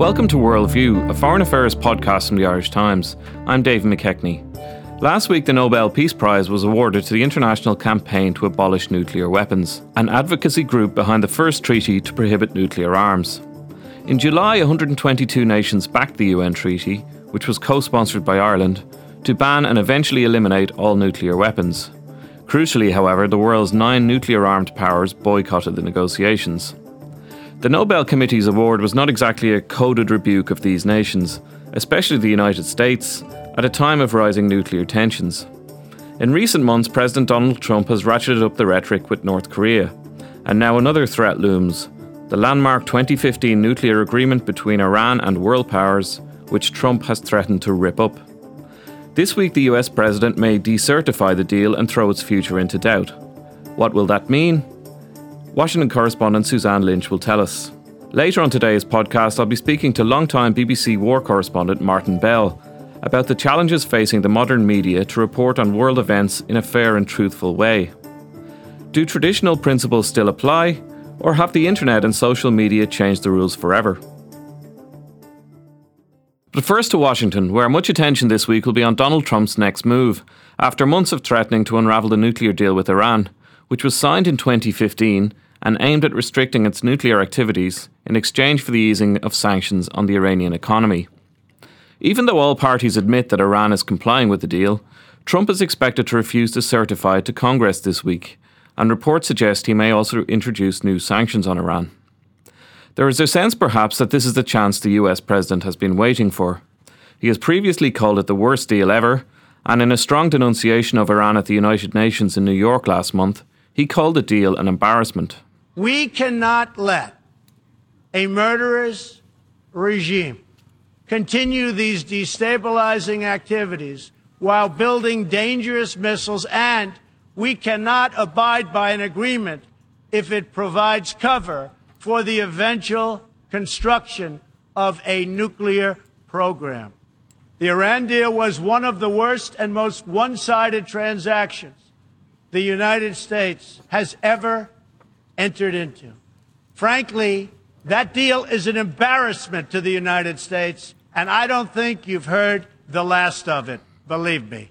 Welcome to Worldview, a foreign affairs podcast from the Irish Times. I'm Dave McKechnie. Last week, the Nobel Peace Prize was awarded to the International Campaign to Abolish Nuclear Weapons, an advocacy group behind the first treaty to prohibit nuclear arms. In July, 122 nations backed the UN treaty, which was co sponsored by Ireland, to ban and eventually eliminate all nuclear weapons. Crucially, however, the world's nine nuclear armed powers boycotted the negotiations. The Nobel Committee's award was not exactly a coded rebuke of these nations, especially the United States, at a time of rising nuclear tensions. In recent months, President Donald Trump has ratcheted up the rhetoric with North Korea, and now another threat looms the landmark 2015 nuclear agreement between Iran and world powers, which Trump has threatened to rip up. This week, the US president may decertify the deal and throw its future into doubt. What will that mean? Washington correspondent Suzanne Lynch will tell us. Later on today's podcast, I'll be speaking to longtime BBC war correspondent Martin Bell about the challenges facing the modern media to report on world events in a fair and truthful way. Do traditional principles still apply, or have the internet and social media changed the rules forever? But first to Washington, where much attention this week will be on Donald Trump's next move, after months of threatening to unravel the nuclear deal with Iran which was signed in 2015 and aimed at restricting its nuclear activities in exchange for the easing of sanctions on the Iranian economy. Even though all parties admit that Iran is complying with the deal, Trump is expected to refuse to certify it to Congress this week, and reports suggest he may also introduce new sanctions on Iran. There is a sense, perhaps, that this is the chance the US president has been waiting for. He has previously called it the worst deal ever, and in a strong denunciation of Iran at the United Nations in New York last month, he called the deal an embarrassment. We cannot let a murderous regime continue these destabilizing activities while building dangerous missiles, and we cannot abide by an agreement if it provides cover for the eventual construction of a nuclear program. The Iran deal was one of the worst and most one sided transactions the United States has ever entered into. Frankly, that deal is an embarrassment to the United States, and I don't think you've heard the last of it. Believe me.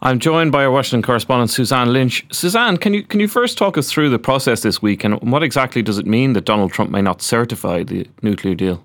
I'm joined by our Washington correspondent Suzanne Lynch. Suzanne, can you can you first talk us through the process this week and what exactly does it mean that Donald Trump may not certify the nuclear deal?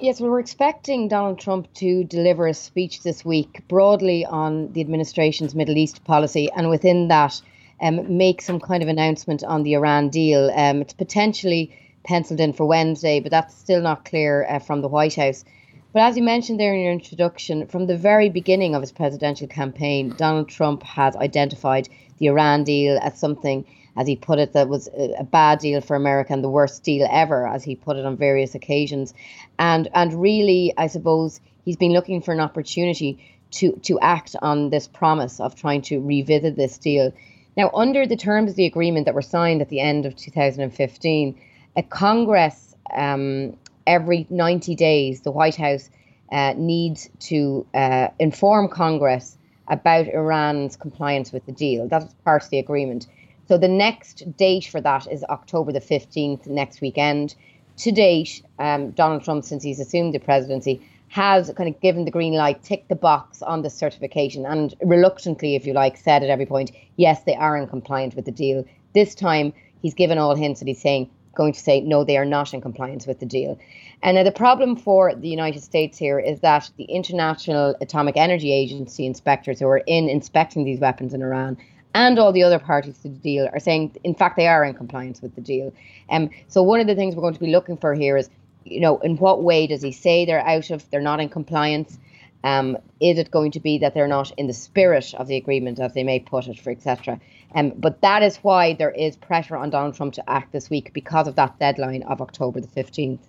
Yes, we're expecting Donald Trump to deliver a speech this week broadly on the administration's Middle East policy, and within that, um, make some kind of announcement on the Iran deal. Um, it's potentially penciled in for Wednesday, but that's still not clear uh, from the White House. But as you mentioned there in your introduction, from the very beginning of his presidential campaign, Donald Trump has identified the Iran deal as something as he put it, that was a bad deal for America and the worst deal ever, as he put it on various occasions. And and really, I suppose he's been looking for an opportunity to to act on this promise of trying to revisit this deal. Now, under the terms of the agreement that were signed at the end of 2015, a Congress um, every 90 days, the White House uh, needs to uh, inform Congress about Iran's compliance with the deal. That's part of the agreement. So the next date for that is October the 15th, next weekend. To date, um, Donald Trump, since he's assumed the presidency, has kind of given the green light, ticked the box on the certification, and reluctantly, if you like, said at every point, yes, they are in compliance with the deal. This time, he's given all hints that he's saying, going to say, no, they are not in compliance with the deal. And now the problem for the United States here is that the International Atomic Energy Agency inspectors who are in inspecting these weapons in Iran and all the other parties to the deal are saying, in fact, they are in compliance with the deal. Um, so one of the things we're going to be looking for here is, you know, in what way does he say they're out of, they're not in compliance? Um, is it going to be that they're not in the spirit of the agreement, as they may put it, for etc. Um, but that is why there is pressure on Donald Trump to act this week because of that deadline of October the fifteenth.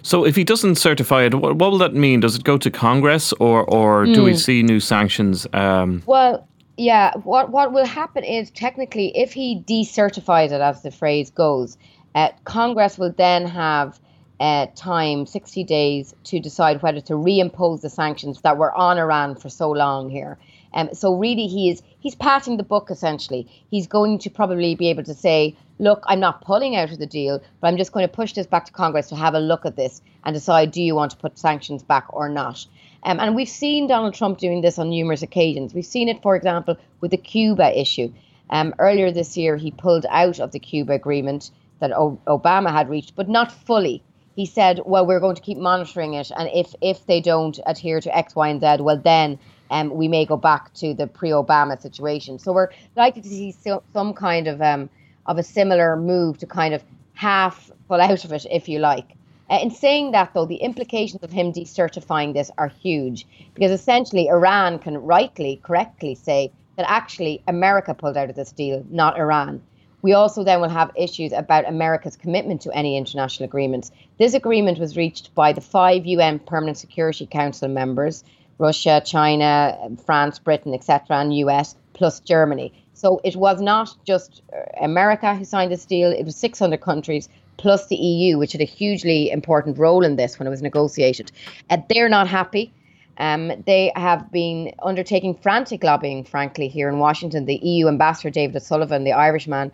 So, if he doesn't certify it, what, what, will that mean? Does it go to Congress, or or mm. do we hmm. see new sanctions? Um, well, yeah, what what will happen is technically, if he decertifies it, as the phrase goes, uh, Congress will then have uh, time, sixty days, to decide whether to reimpose the sanctions that were on Iran for so long here. Um, so really, he is he's passing the buck essentially. He's going to probably be able to say, "Look, I'm not pulling out of the deal, but I'm just going to push this back to Congress to have a look at this and decide: do you want to put sanctions back or not?" Um, and we've seen Donald Trump doing this on numerous occasions. We've seen it, for example, with the Cuba issue. Um, earlier this year, he pulled out of the Cuba agreement that o- Obama had reached, but not fully. He said, "Well, we're going to keep monitoring it, and if if they don't adhere to X, Y, and Z, well then." Um, we may go back to the pre-Obama situation. So we're likely to see so, some kind of um, of a similar move to kind of half pull out of it, if you like. In saying that, though, the implications of him decertifying this are huge because essentially Iran can rightly, correctly say that actually America pulled out of this deal, not Iran. We also then will have issues about America's commitment to any international agreements. This agreement was reached by the five UN Permanent Security Council members Russia, China, France, Britain, etc., and US, plus Germany. So it was not just America who signed this deal, it was 600 countries plus the EU, which had a hugely important role in this when it was negotiated. Uh, they're not happy. Um, they have been undertaking frantic lobbying, frankly, here in Washington. The EU ambassador, David O'Sullivan, the Irishman,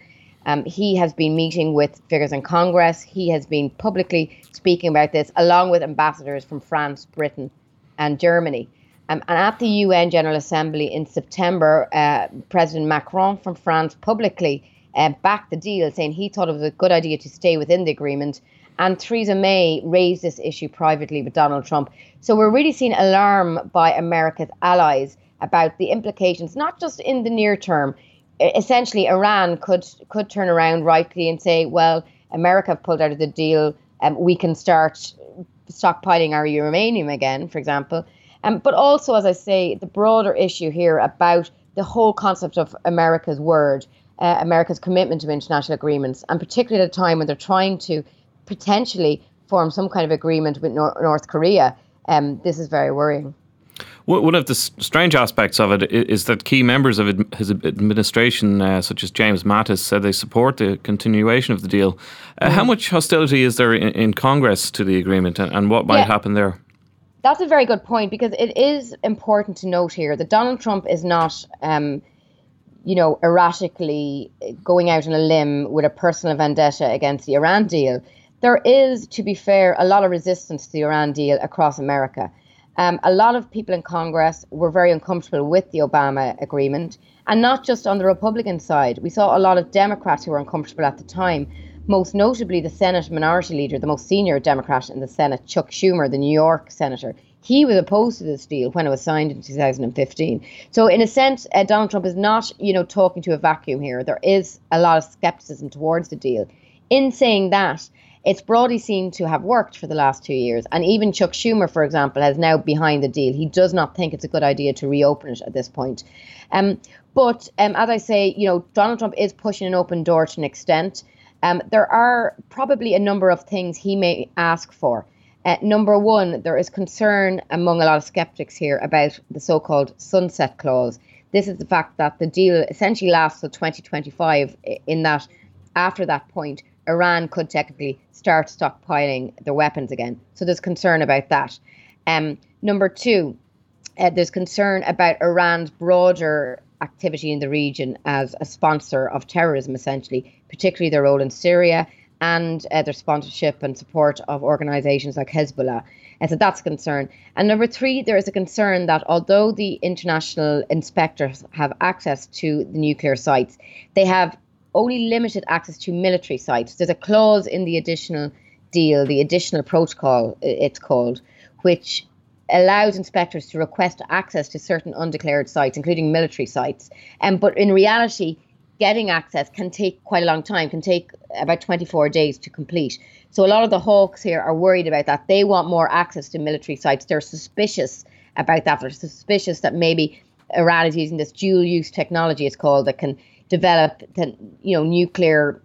um, he has been meeting with figures in Congress. He has been publicly speaking about this, along with ambassadors from France, Britain, and Germany. Um, and at the UN General Assembly in September, uh, President Macron from France publicly uh, backed the deal, saying he thought it was a good idea to stay within the agreement. And Theresa May raised this issue privately with Donald Trump. So we're really seeing alarm by America's allies about the implications, not just in the near term. Essentially, Iran could could turn around rightly and say, "Well, America pulled out of the deal, and um, we can start stockpiling our uranium again," for example. Um, but also, as I say, the broader issue here about the whole concept of America's word, uh, America's commitment to international agreements, and particularly at a time when they're trying to potentially form some kind of agreement with Nor- North Korea, um, this is very worrying. One of the strange aspects of it is that key members of his administration, uh, such as James Mattis, said they support the continuation of the deal. Uh, mm. How much hostility is there in, in, Congress to the agreement, and and what might yeah. happen there? That's a very good point because it is important to note here that Donald Trump is not, um, you know, erratically going out on a limb with a personal vendetta against the Iran deal. There is, to be fair, a lot of resistance to the Iran deal across America. Um, a lot of people in Congress were very uncomfortable with the Obama agreement, and not just on the Republican side. We saw a lot of Democrats who were uncomfortable at the time most notably the Senate Minority Leader, the most senior Democrat in the Senate, Chuck Schumer, the New York Senator. He was opposed to this deal when it was signed in 2015. So, in a sense, uh, Donald Trump is not, you know, talking to a vacuum here. There is a lot of skepticism towards the deal. In saying that, it's broadly seen to have worked for the last two years. And even Chuck Schumer, for example, has now behind the deal. He does not think it's a good idea to reopen it at this point. Um, but um, as I say, you know, Donald Trump is pushing an open door to an extent. Um, there are probably a number of things he may ask for. Uh, number one, there is concern among a lot of skeptics here about the so called sunset clause. This is the fact that the deal essentially lasts till 2025, in that after that point, Iran could technically start stockpiling their weapons again. So there's concern about that. Um, number two, uh, there's concern about Iran's broader activity in the region as a sponsor of terrorism, essentially, particularly their role in Syria and uh, their sponsorship and support of organizations like Hezbollah. And so that's a concern. And number three, there is a concern that although the international inspectors have access to the nuclear sites, they have only limited access to military sites. There's a clause in the additional deal, the additional protocol, it's called, which allows inspectors to request access to certain undeclared sites, including military sites. Um, but in reality, getting access can take quite a long time, can take about 24 days to complete. So a lot of the hawks here are worried about that. They want more access to military sites. They're suspicious about that. They're suspicious that maybe Iran is using this dual use technology, it's called, that can develop the, you know nuclear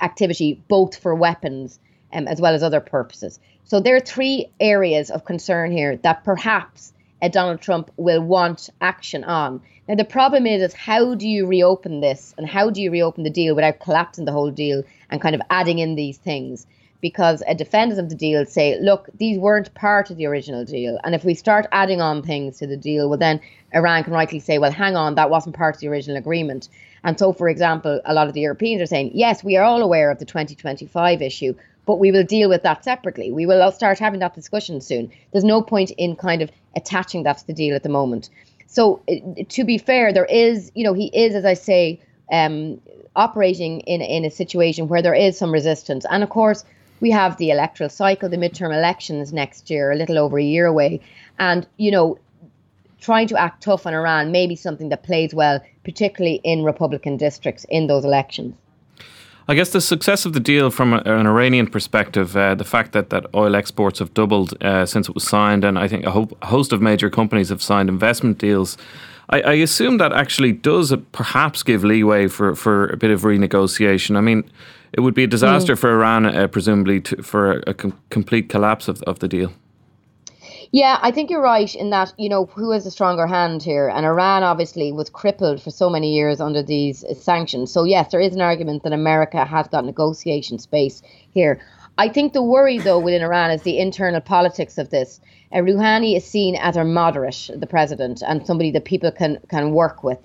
activity both for weapons um, as well as other purposes. So there are three areas of concern here that perhaps uh, Donald Trump will want action on. Now the problem is, is how do you reopen this and how do you reopen the deal without collapsing the whole deal and kind of adding in these things? because a defendant of the deal say, look, these weren't part of the original deal. And if we start adding on things to the deal, well, then Iran can rightly say, well, hang on, that wasn't part of the original agreement. And so, for example, a lot of the Europeans are saying, yes, we are all aware of the 2025 issue, but we will deal with that separately. We will start having that discussion soon. There's no point in kind of attaching that to the deal at the moment. So, to be fair, there is, you know, he is, as I say, um, operating in, in a situation where there is some resistance. And of course, we have the electoral cycle, the midterm elections next year, a little over a year away. And, you know, trying to act tough on Iran may be something that plays well, particularly in Republican districts in those elections. I guess the success of the deal from a, an Iranian perspective, uh, the fact that, that oil exports have doubled uh, since it was signed, and I think a, ho- a, host of major companies have signed investment deals. I, I assume that actually does perhaps give leeway for, for a bit of renegotiation. I mean, it would be a disaster mm. for Iran, uh, presumably, to, for a, a com- complete collapse of, of the deal. Yeah, I think you're right in that, you know, who has a stronger hand here? And Iran obviously was crippled for so many years under these sanctions. So, yes, there is an argument that America has got negotiation space here. I think the worry, though, within Iran is the internal politics of this. Uh, Rouhani is seen as a moderate, the president, and somebody that people can, can work with.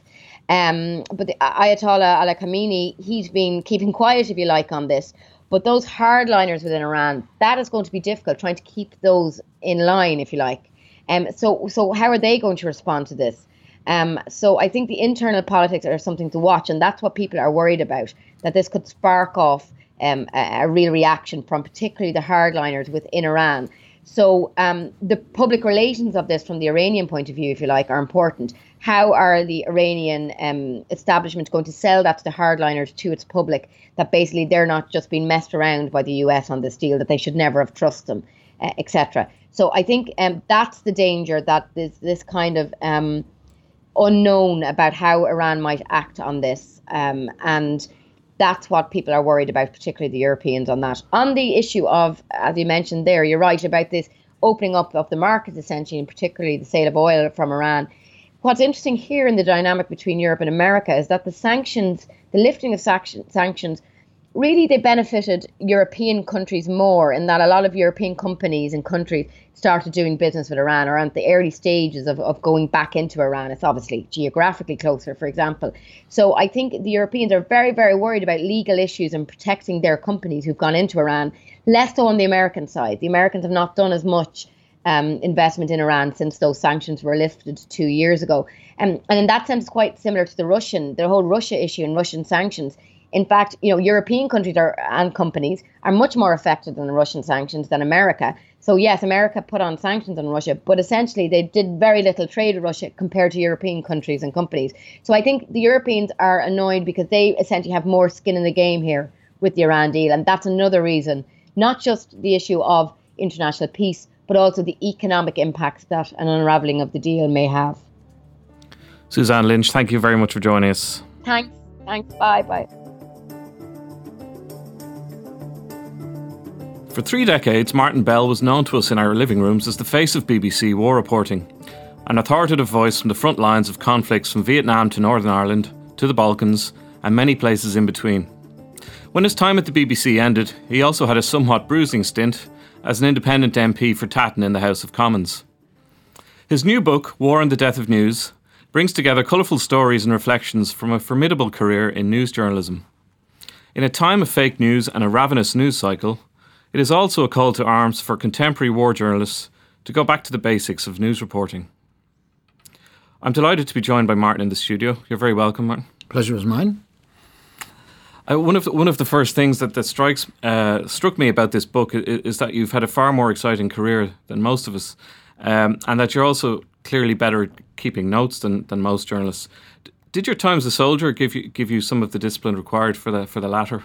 Um, but the Ayatollah Ali Khamenei, he's been keeping quiet, if you like, on this. But those hardliners within Iran, that is going to be difficult trying to keep those in line, if you like. Um, so, so how are they going to respond to this? Um, so I think the internal politics are something to watch, and that's what people are worried about. That this could spark off um, a, a, real reaction from particularly the hardliners within Iran. So um, the public relations of this, from the Iranian point of view, if you like, are important. How are the Iranian um, establishment going to sell that to the hardliners to its public? That basically they're not just being messed around by the US on this deal, that they should never have trusted them, uh, etc. So I think um, that's the danger that this this kind of um, unknown about how Iran might act on this, um, and that's what people are worried about, particularly the Europeans on that. On the issue of, as you mentioned there, you're right about this opening up of the markets essentially, and particularly the sale of oil from Iran. What's interesting here in the dynamic between Europe and America is that the sanctions, the lifting of sanctions, really they benefited European countries more in that a lot of European companies and countries started doing business with Iran or at the early stages of, of going back into Iran. It's obviously geographically closer, for example. So I think the Europeans are very, very worried about legal issues and protecting their companies who've gone into Iran, less so on the American side. The Americans have not done as much um, investment in Iran since those sanctions were lifted two years ago. Um, and in that sense, quite similar to the Russian, the whole Russia issue and Russian sanctions in fact, you know, European countries are, and companies are much more affected than the Russian sanctions than America. So yes, America put on sanctions on Russia, but essentially they did very little trade with Russia compared to European countries and companies. So I think the Europeans are annoyed because they essentially have more skin in the game here with the Iran deal, and that's another reason, not just the issue of international peace, but also the economic impacts that an unraveling of the deal may have. Suzanne Lynch, thank you very much for joining us. Thanks. Thanks. Bye. Bye. For three decades, Martin Bell was known to us in our living rooms as the face of BBC war reporting, an authoritative voice from the front lines of conflicts from Vietnam to Northern Ireland, to the Balkans, and many places in between. When his time at the BBC ended, he also had a somewhat bruising stint as an independent MP for Tatton in the House of Commons. His new book, War and the Death of News, brings together colourful stories and reflections from a formidable career in news journalism. In a time of fake news and a ravenous news cycle, it is also a call to arms for contemporary war journalists to go back to the basics of news reporting. I'm delighted to be joined by Martin in the studio. You're very welcome, Martin. Pleasure is mine. Uh, one of the, one of the first things that that strikes uh, struck me about this book is, is, that you've had a far more exciting career than most of us, um, and that you're also clearly better at keeping notes than, than most journalists. Did your time as a soldier give you give you some of the discipline required for the for the latter?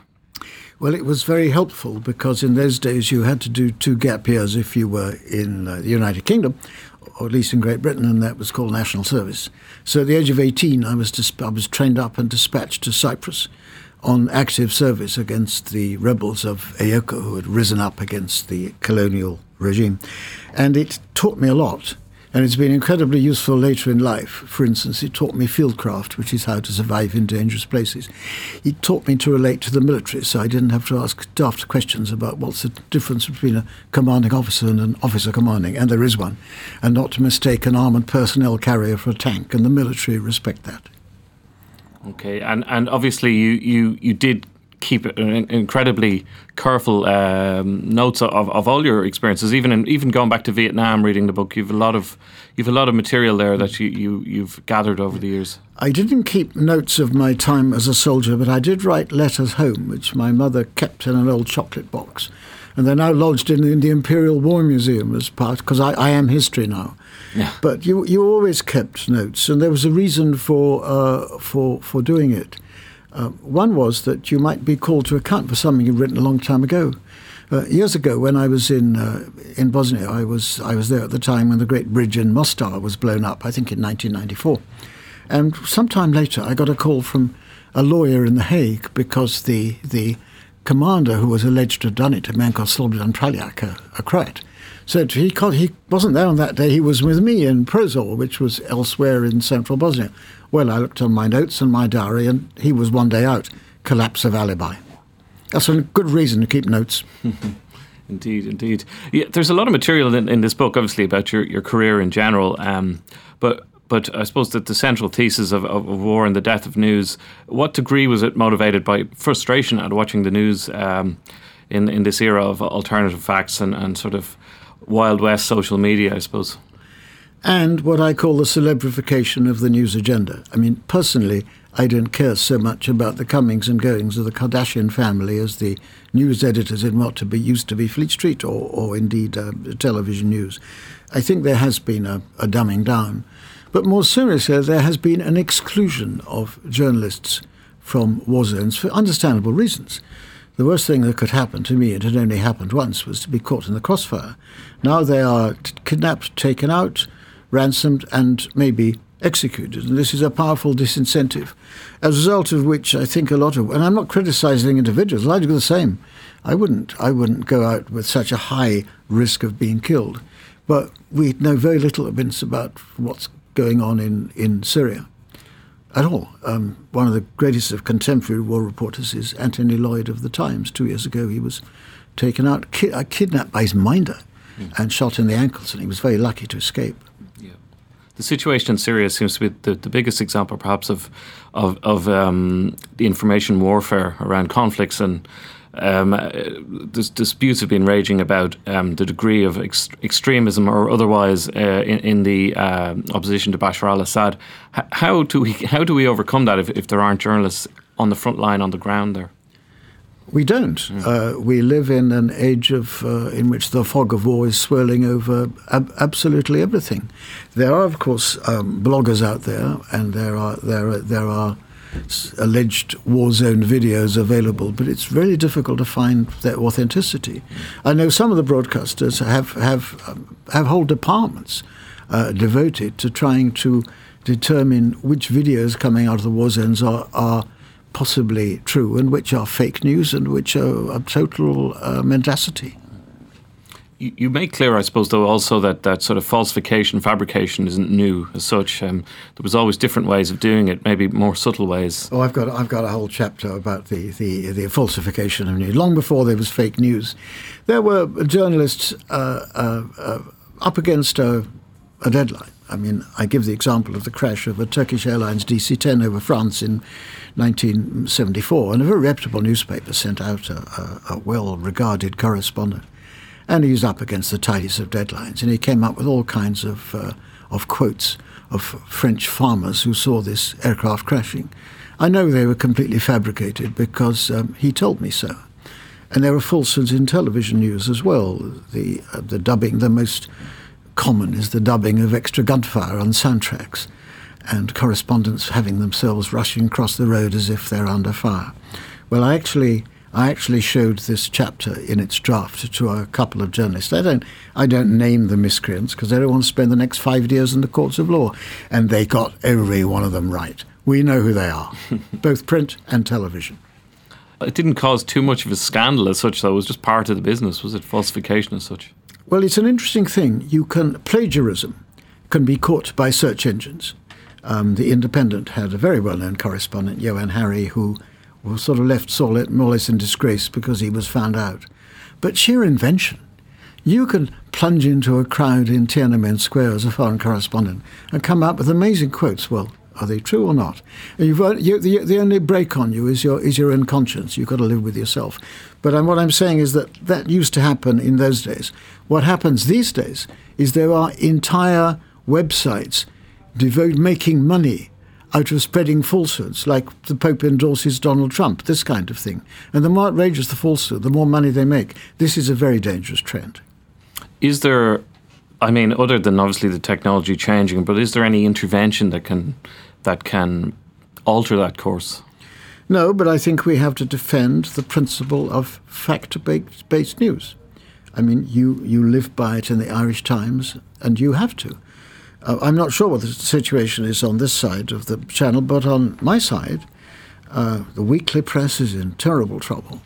Well, it was very helpful because in those days you had to do two gap years if you were in uh, the United Kingdom, or at least in Great Britain, and that was called national service. So at the age of 18, I was, I was trained up and dispatched to Cyprus on active service against the rebels of EOKA who had risen up against the colonial regime. And it taught me a lot And it's been incredibly useful later in life. For instance, it taught me fieldcraft, which is how to survive in dangerous places. It taught me to relate to the military, so I didn't have to ask daft questions about what's the difference between a commanding officer and an officer commanding, and there is one, and not to mistake an armoured personnel carrier for a tank, and the military respect that. Okay, and, and obviously you, you, you did keep incredibly careful um, notes of, of all your experiences. Even in, even going back to Vietnam, reading the book, you've a lot of you've a lot of material there that you, you you've gathered over the years. I didn't keep notes of my time as a soldier, but I did write letters home, which my mother kept in an old chocolate box, and they're now lodged in, in the Imperial War Museum as part because I, I am history now. Yeah. But you you always kept notes, and there was a reason for uh, for for doing it. Uh, one was that you might be called to account for something you'd written a long time ago. Uh, years ago, when I was in uh, in Bosnia, I was I was there at the time when the great bridge in Mostar was blown up. I think in 1994, and sometime later, I got a call from a lawyer in The Hague because the the commander who was alleged to have done it, a man called Slobodan Praljak, a, a Croat, said he he wasn't there on that day. He was with me in Prozor, which was elsewhere in central Bosnia. Well, I looked on my notes and my diary, and he was one day out. Collapse of alibi. That's a good reason to keep notes. indeed, indeed. Yeah, there's a lot of material in, in this book, obviously, about your, your career in general. Um, but but I suppose that the central thesis of, of, war and the death of news, what degree was it motivated by frustration at watching the news um, in in this era of alternative facts and, and sort of Wild West social media, I suppose? and what I call the celebrification of the news agenda. I mean, personally, I don't care so much about the comings and goings of the Kardashian family as the news editors in what to be used to be Fleet Street or, or indeed uh, television news. I think there has been a, a dumbing down. But more seriously, there has been an exclusion of journalists from war zones for understandable reasons. The worst thing that could happen to me, it had only happened once, was to be caught in the crossfire. Now they are kidnapped, taken out, ransomed, and maybe executed. And this is a powerful disincentive, as a result of which I think a lot of, and I'm not criticizing individuals, I'd do the same. I wouldn't, I wouldn't go out with such a high risk of being killed. But we know very little about what's going on in, in Syria at all. Um, one of the greatest of contemporary war reporters is Anthony Lloyd of the Times. Two years ago, he was taken out, ki- uh, kidnapped by his minder, mm. and shot in the ankles, and he was very lucky to escape the situation in Syria seems to be the, the biggest example, perhaps, of of, of um, the information warfare around conflicts and. Um, uh, disputes have been raging about um, the degree of ex- extremism or otherwise uh, in, in, the uh, opposition to Bashar al-Assad. H- how do we how do we overcome that if, if there aren't journalists on the front line on the ground there? We don't. Mm. Uh, we live in an age of uh, in which the fog of war is swirling over ab- absolutely everything. There are, of course, um, bloggers out there, and there are there are, there are alleged war zone videos available, but it's really difficult to find their authenticity. I know some of the broadcasters have have um, have whole departments uh, devoted to trying to determine which videos coming out of the war zones are are possibly true and which are fake news and which are a total uh, mendacity. You, make clear, I suppose, though, also that that sort of falsification, fabrication isn't new as such. Um, there was always different ways of doing it, maybe more subtle ways. Oh, I've got I've got a whole chapter about the the, the falsification of news. Long before there was fake news, there were journalists uh, uh, uh up against a, a deadline. I mean, I give the example of the crash of a Turkish Airlines DC 10 over France in 1974, and a very reputable newspaper sent out a, a, a well regarded correspondent. And he was up against the tightest of deadlines, and he came up with all kinds of, uh, of quotes of French farmers who saw this aircraft crashing. I know they were completely fabricated because um, he told me so. And there were falsehoods in television news as well. The, uh, the dubbing, the most common is the dubbing of extra gunfire on soundtracks and correspondents having themselves rushing across the road as if they're under fire. Well, I actually I actually showed this chapter in its draft to a couple of journalists. I don't I don't name the miscreants because they don't want to spend the next five years in the courts of law, and they got every one of them right. We know who they are, both print and television. It didn't cause too much of a scandal as such, though. It was just part of the business. Was it falsification as such? Well, it's an interesting thing. You can plagiarism can be caught by search engines. Um, the Independent had a very well-known correspondent, Johann Hari, who sort of left or less in disgrace because he was found out. But sheer invention. You can plunge into a crowd in Tiananmen Square as a foreign correspondent and come up with amazing quotes. Well, are they true or not? Uh, you, the, the only brake on you is your is your own conscience. You've got to live with yourself. But I'm, what I'm saying is that that used to happen in those days. What happens these days is there are entire websites devote making money out of spreading falsehoods, like the Pope endorses Donald Trump, this kind of thing. And the more outrageous the falsehood, the more money they make. This is a very dangerous trend. Is there, I mean, other than obviously the technology changing, but is there any intervention that can that can alter that course? No, but I think we have to defend the principle of fact-based news. I mean, you, you live by it in the Irish Times, and you have to. Uh, I'm not sure what the situation is on this side of the channel, but on my side, uh, the weekly press is in terrible trouble.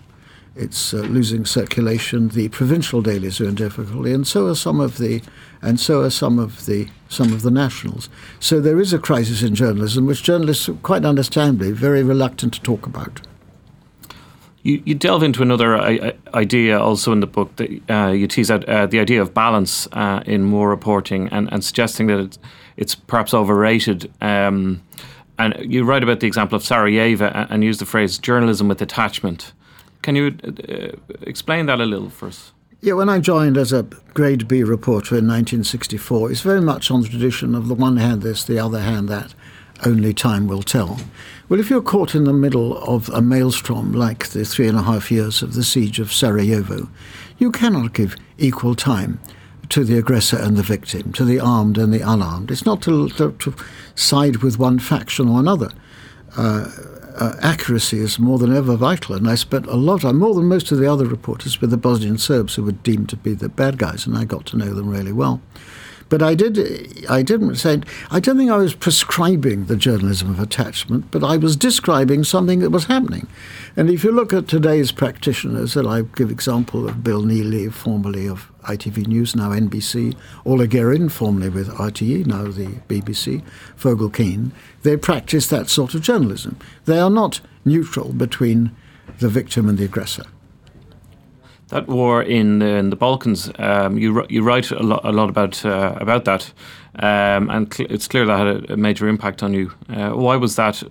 It's uh, losing circulation. The provincial dailies are in difficulty, and so are some of the, and so are some of the some of the nationals. So there is a crisis in journalism, which journalists, quite understandably, very reluctant to talk about. You, you delve into another uh, idea also in the book that uh, you tease out uh, the idea of balance uh, in war reporting and, and suggesting that it's, it's perhaps overrated. Um, and you write about the example of Sarajevo and use the phrase journalism with attachment. Can you uh, explain that a little for us? Yeah, when I joined as a grade B reporter in 1964, it's very much on the tradition of the one hand this, the other hand that only time will tell. Well, if you're caught in the middle of a maelstrom like the three and a half years of the siege of Sarajevo, you cannot give equal time to the aggressor and the victim, to the armed and the unarmed. It's not to, to, to side with one faction or another. Uh, uh, accuracy is more than ever vital, and I spent a lot, of, more than most of the other reporters, with the Bosnian Serbs who were deemed to be the bad guys, and I got to know them really well. But I did, I didn't say, I don't think I was prescribing the journalism of attachment, but I was describing something that was happening. And if you look at today's practitioners, and I give example of Bill Neely, formerly of ITV News, now NBC, Orla Guerin, formerly with RTE, now the BBC, Fergal Keane, they practice that sort of journalism. They are not neutral between the victim and the aggressor that war in the, in the Balkans, um, you you write a lot, a lot about uh, about that, um, and cl- it's clear that had a, a major impact on you. Uh, why was that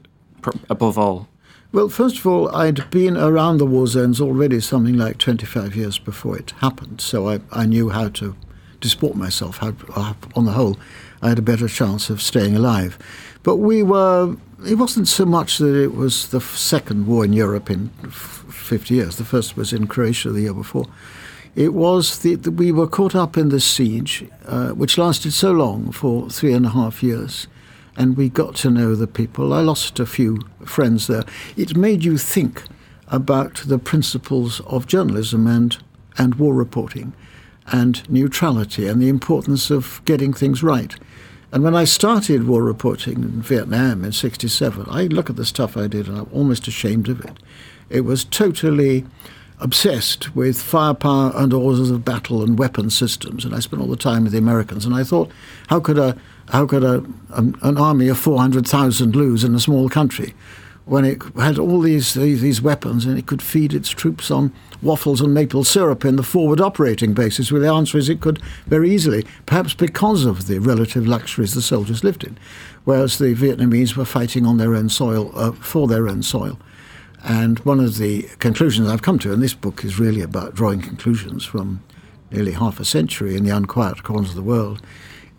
pr- above all? Well, first of all, I'd been around the war zones already something like 25 years before it happened, so I, I knew how to disport myself. How, uh, on the whole, I had a better chance of staying alive. But we were, it wasn't so much that it was the second war in Europe in 50 years. The first was in Croatia the year before. It was that we were caught up in this siege, uh, which lasted so long for three and a half years, and we got to know the people. I lost a few friends there. It made you think about the principles of journalism and, and war reporting and neutrality and the importance of getting things right. And when I started war reporting in Vietnam in 67, I look at the stuff I did and I'm almost ashamed of it. It was totally obsessed with firepower and orders of battle and weapon systems. And I spent all the time with the Americans. And I thought, how could a how could a, an, an army of 400,000 lose in a small country when it had all these, these, these weapons and it could feed its troops on waffles and maple syrup in the forward operating bases? Well, the answer is it could very easily, perhaps because of the relative luxuries the soldiers lived in, whereas the Vietnamese were fighting on their own soil uh, for their own soil. And one of the conclusions I've come to, and this book is really about drawing conclusions from nearly half a century in the unquiet corners of the world,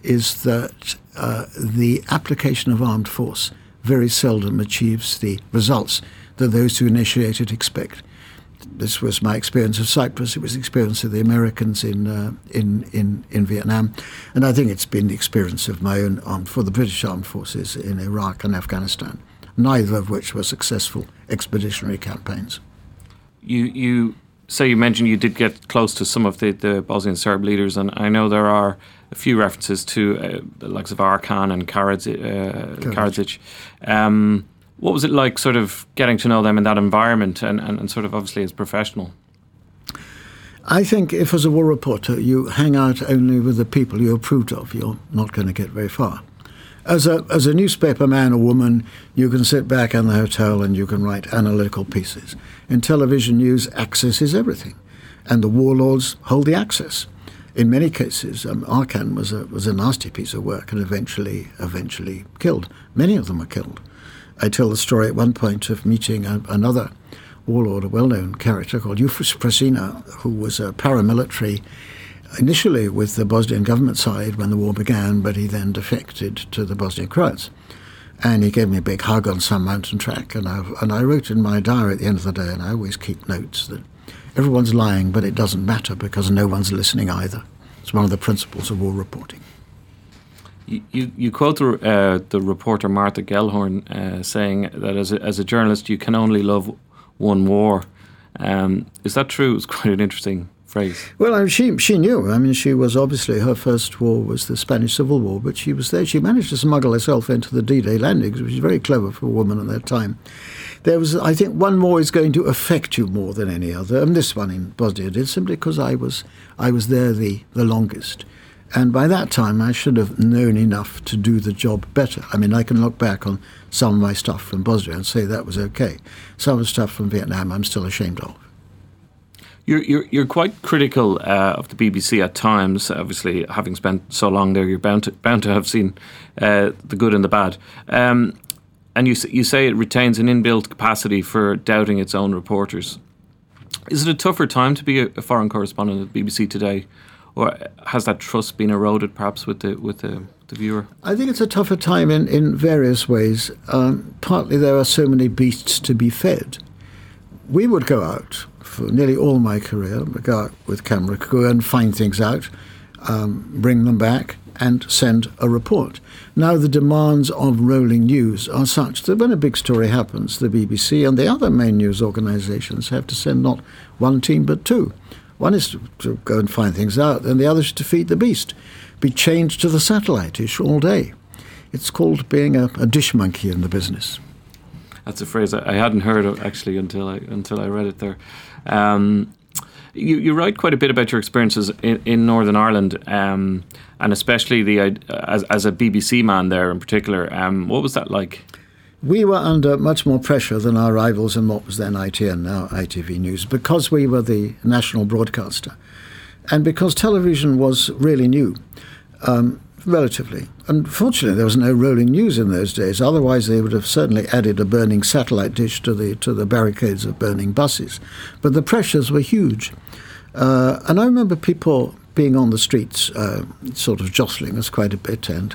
is that uh, the application of armed force very seldom achieves the results that those who initiate it expect. This was my experience of Cyprus. It was the experience of the Americans in uh, in, in in Vietnam, and I think it's been the experience of my own armed for the British armed forces in Iraq and Afghanistan neither of which were successful expeditionary campaigns. You, you say you mentioned you did get close to some of the, the Bosnian Serb leaders, and I know there are a few references to uh, the likes of Arkan and Karadzic. Uh, Um, what was it like, sort of getting to know them in that environment, and, and, and sort of obviously as professional? I think if, as a war reporter, you hang out only with the people you approved of, you're not going to get very far. As a, as a newspaper man or woman, you can sit back in the hotel and you can write analytical pieces. In television news, access is everything, and the warlords hold the access. In many cases, um, Arkan was a, was a nasty piece of work and eventually, eventually killed. Many of them were killed. I tell the story at one point of meeting a, another warlord, a well-known character called Yusuf Prazina, who was a paramilitary initially with the Bosnian government side when the war began, but he then defected to the Bosnian Croats. And he gave me a big hug on some mountain track, and I, and I wrote in my diary at the end of the day, and I always keep notes that everyone's lying, but it doesn't matter because no one's listening either. It's one of the principles of war reporting. You, you, quote the, uh, the reporter Martha Gellhorn uh, saying that as a, as a journalist you can only love one war. Um, is that true? It's quite an interesting phrase. Well, she she knew. I mean, she was obviously her first war was the Spanish Civil War, but she was there. She managed to smuggle herself into the D-Day landings, which is very clever for a woman at that time. There was, I think, one more is going to affect you more than any other, and this one in Bosnia did simply because I was I was there the the longest. And by that time, I should have known enough to do the job better. I mean, I can look back on some of my stuff from Bosnia and say that was okay. Some of the stuff from Vietnam, I'm still ashamed of. You're, you're, you're quite critical uh, of the BBC at times. Obviously, having spent so long there, you're bound to, bound to have seen uh, the good and the bad. Um, and you, you say it retains an inbuilt capacity for doubting its own reporters. Is it a tougher time to be a, foreign correspondent at BBC today? or has that trust been eroded perhaps with the with the, viewer? I think it's a tougher time in in various ways. Um, partly there are so many beasts to be fed. We would go out for nearly all my career, go out with camera, go and find things out, um, bring them back, and send a report. Now, the demands of rolling news are such that when a big story happens, the BBC and the other main news organisations have to send not one team but two. One is to, go and find things out, and the other is to feed the beast, be chained to the satellite dish all day. It's called being a, a dish monkey in the business. That's a phrase I hadn't heard of actually until I until I read it there. Um, you, you write quite a bit about your experiences in, in Northern Ireland, um, and especially the uh, as, as a BBC man there in particular. Um, what was that like? We were under much more pressure than our rivals in what was then ITN, now ITV News, because we were the national broadcaster. And because television was really new, um, relatively. Unfortunately, there was no rolling news in those days. Otherwise, they would have certainly added a burning satellite dish to the to the barricades of burning buses. But the pressures were huge, uh, and I remember people being on the streets, uh, sort of jostling us quite a bit, and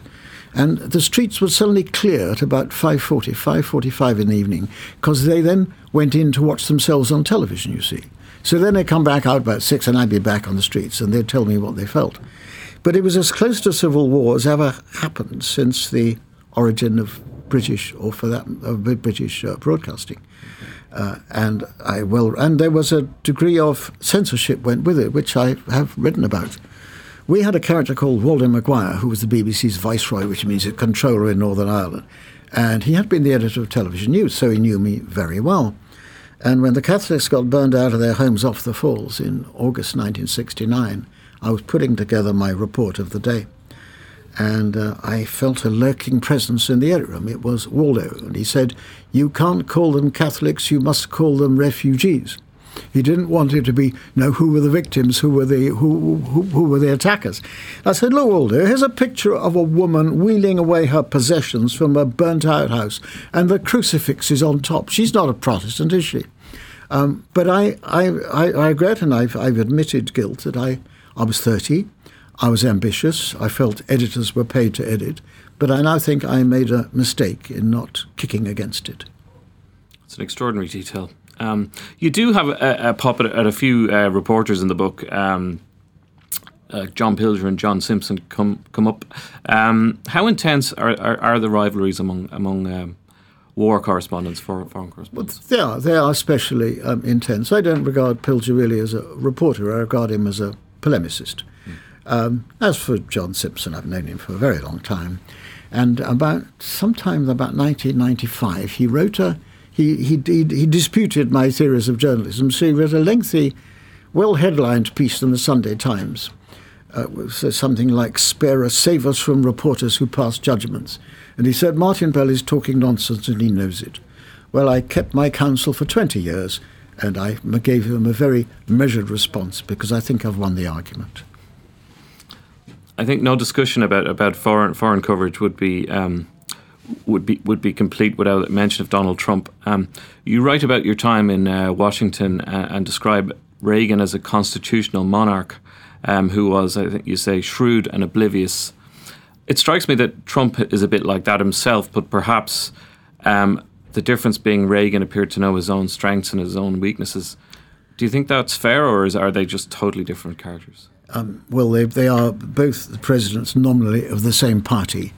and the streets were suddenly clear at about 5.40, 5.45 in the evening, because they then went in to watch themselves on television, you see. So then they'd come back out about 6 and I'd be back on the streets and they'd tell me what they felt. But it was as close to civil war as ever happened since the origin of British, or for that, of British uh, broadcasting. Uh, and I well, and there was a degree of censorship went with it, which I have written about. We had a character called Waldo Maguire, who was the BBC's viceroy, which means a controller in Northern Ireland. And he had been the editor of television news, so he knew me very well. And when the Catholics got burned out of their homes off the falls in August 1969, I was putting together my report of the day. And uh, I felt a lurking presence in the edit room. It was Waldo. And he said, You can't call them Catholics, you must call them refugees. He didn't want it to be, know, who were the victims, who were the who, who, who were the attackers. I said, look, Waldo, here's a picture of a woman wheeling away her possessions from a burnt-out house, and the crucifix is on top. She's not a Protestant, is she? Um, but I, I, I, I, regret, and I've, I've admitted guilt, that I, I was 30. I was ambitious. I felt editors were paid to edit. But I now think I made a mistake in not kicking against it. It's an extraordinary detail. Um, you do have a, a pop at, at a few uh, reporters in the book. Um, uh, John Pilger and John Simpson come come up. Um, how intense are, are, are, the rivalries among among um, war correspondents, for foreign correspondents? Well, they are they are especially um, intense. I don't regard Pilger really as a reporter. I regard him as a polemicist. Mm. As for John Simpson, I've known him for a very long time, and about sometime about 1995, he wrote a he, he, he, he disputed my theories of journalism. So he wrote a lengthy well headlined piece in the Sunday Times. Uh, something like "Spare us, save us from reporters who pass judgments," and he said Martin Bell is talking nonsense and he knows it. Well, I kept my counsel for 20 years, and I gave him a very measured response because I think I've won the argument. I think no discussion about about foreign foreign coverage would be um, would be would be complete without mention of Donald Trump. Um, you write about your time in uh, Washington uh, and describe Reagan as a constitutional monarch um, who was, I think you say, shrewd and oblivious. It strikes me that Trump is a bit like that himself, but perhaps um, the difference being Reagan appeared to know his own strengths and his own weaknesses. Do you think that's fair, or is, are they just totally different characters? Um, well, they, they are both presidents nominally of the same party,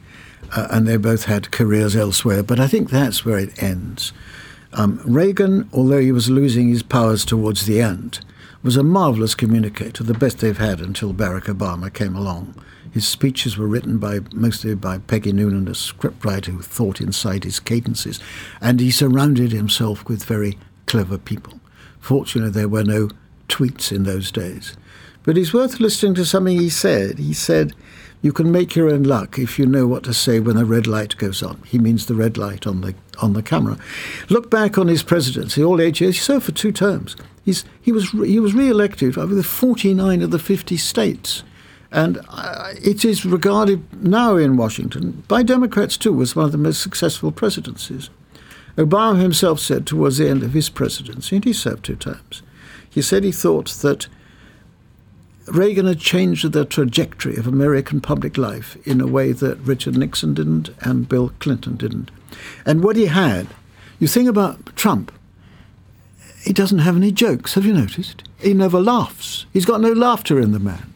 uh, and they both had careers elsewhere. But I think that's where it ends. Um, Reagan, although he was losing his powers towards the end, was a marvelous communicator, the best they've had until Barack Obama came along. His speeches were written by mostly by Peggy Noonan, a scriptwriter who thought inside his cadences, and he surrounded himself with very clever people. Fortunately, there were no tweets in those days. But it's worth listening to something he said. He said, You can make your own luck if you know what to say when a red light goes on. He means the red light on the on the camera. Look back on his presidency, all eight years. He served for two terms. He's, he was he was re-elected with 49 of the 50 states. And uh, it is regarded now in Washington, by Democrats too, as one of the most successful presidencies. Obama himself said towards the end of his presidency, and he served two terms, he said he thought that Reagan had changed the trajectory of American public life in a way that Richard Nixon didn't and Bill Clinton didn't. And what he had, you think about Trump, he doesn't have any jokes, have you noticed? He never laughs. He's got no laughter in the man.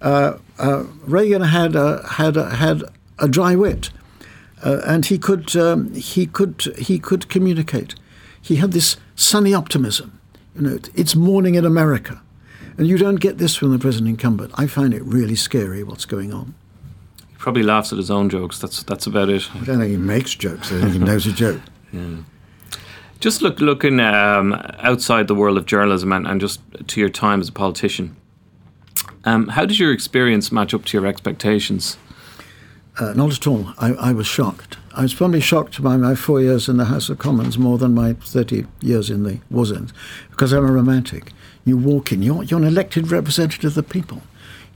Uh, uh, Reagan had a, had a, had a dry wit, uh, and he could um, he could he could communicate. He had this sunny optimism. You know, it's morning in America, and you don't get this from the present incumbent. I find it really scary what's going on. He probably laughs at his own jokes. That's that's about it. I don't think he makes jokes. I think he knows a joke. Yeah. Just look looking um, outside the world of journalism and, and just to your time as a politician. Um, how did your experience match up to your expectations? Uh, not at all. I, I, was shocked. I was probably shocked by my four years in the House of Commons more than my 30 years in the war zones because I'm a romantic. You walk in, you're, you're an elected representative of the people.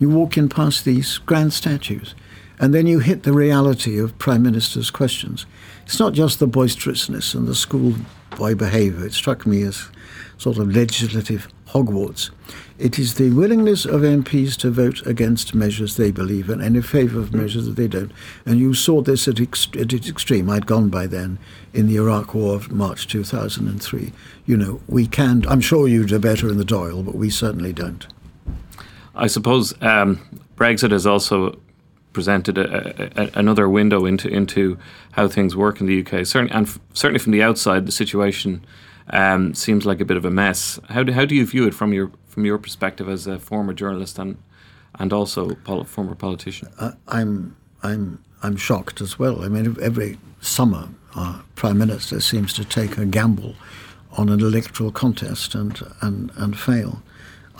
You walk in past these grand statues, and then you hit the reality of Prime Minister's questions. It's not just the boisterousness and the schoolboy behaviour. It struck me as sort of legislative Hogwarts. It is the willingness of MPs to vote against measures they believe in and in favour of measures that they don't. And you saw this at, ex- at its extreme. I'd gone by then in the Iraq War of March 2003. You know, we can't. I'm sure you do better in the Dáil, but we certainly don't. I suppose um, Brexit has also presented a, a, another window into into how things work in the UK. Certainly, and f- certainly from the outside, the situation um, seems like a bit of a mess. How do how do you view it from your from your perspective as a former journalist and and also pol- former politician? Uh, I'm I'm I'm shocked as well. I mean, every summer, our prime minister seems to take a gamble on an electoral contest and and and fail.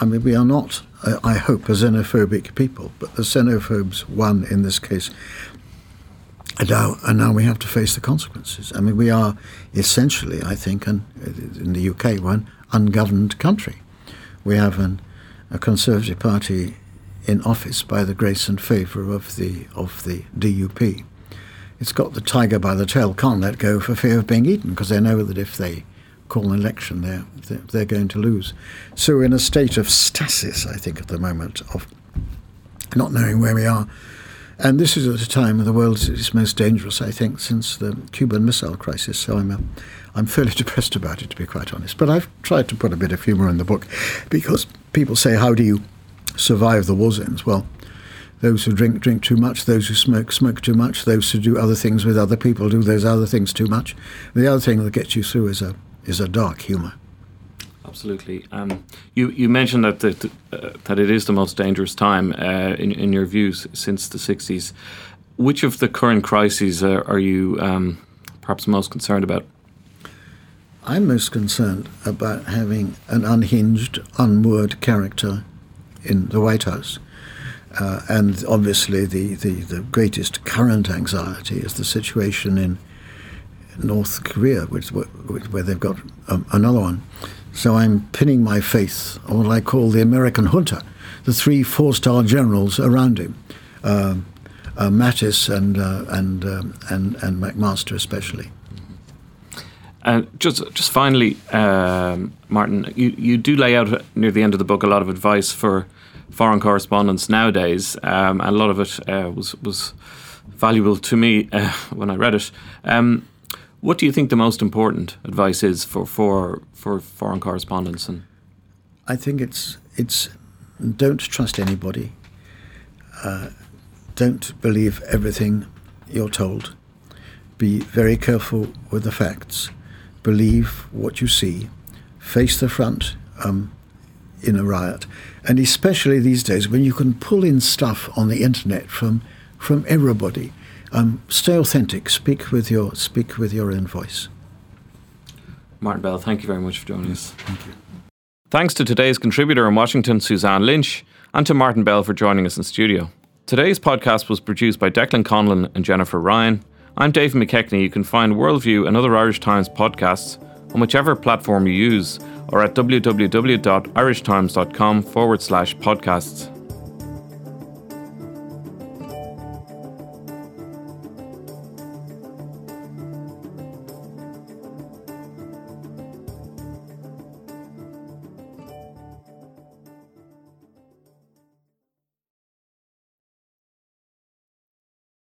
I mean, we are not, I hope, a xenophobic people, but the xenophobes won in this case. And now, we have to face the consequences. I mean, we are essentially, I think, an, in the UK, one ungoverned country. We have an, a Conservative Party in office by the grace and favour of the of the DUP. It's got the tiger by the tail, can't let go for fear of being eaten, because they know that if they call an election, they're, they're going to lose. So we're in a state of stasis, I think, at the moment, of not knowing where we are. And this is at a time when the world is most dangerous, I think, since the Cuban Missile Crisis. So I'm, a, I'm fairly depressed about it, to be quite honest. But I've tried to put a bit of humour in the book because people say, How do you survive the war zones? Well, those who drink, drink too much. Those who smoke, smoke too much. Those who do other things with other people do those other things too much. The other thing that gets you through is a is a dark humour. Absolutely. Um, you you mentioned that the, uh, that it is the most dangerous time uh, in in your views since the sixties. Which of the current crises are, are you um, perhaps most concerned about? I'm most concerned about having an unhinged, unmoored character in the White House. Uh, and obviously, the, the, the greatest current anxiety is the situation in North Korea, which, where they've got um, another one. So I'm pinning my faith on what I call the American junta, the three four-star generals around him, uh, uh, Mattis and uh, and um, and and McMaster especially. And just just finally, um, Martin, you, you do lay out near the end of the book a lot of advice for foreign correspondents nowadays, um, and a lot of it uh, was was valuable to me uh, when I read it. Um, what do you think the most important advice is for for, for foreign correspondents? And I think it's it's don't trust anybody. Uh, don't believe everything you're told. Be very careful with the facts. Believe what you see. Face the front. Um, in a riot, and especially these days when you can pull in stuff on the internet from from everybody. Um, stay authentic. Speak with your speak with your own voice. Martin Bell, thank you very much for joining us. Thank you. Thanks to today's contributor in Washington, Suzanne Lynch, and to Martin Bell for joining us in studio. Today's podcast was produced by Declan Conlon and Jennifer Ryan. I'm Dave McKechnie. You can find Worldview and other Irish Times podcasts on whichever platform you use or at www.irishtimes.com forward slash podcasts.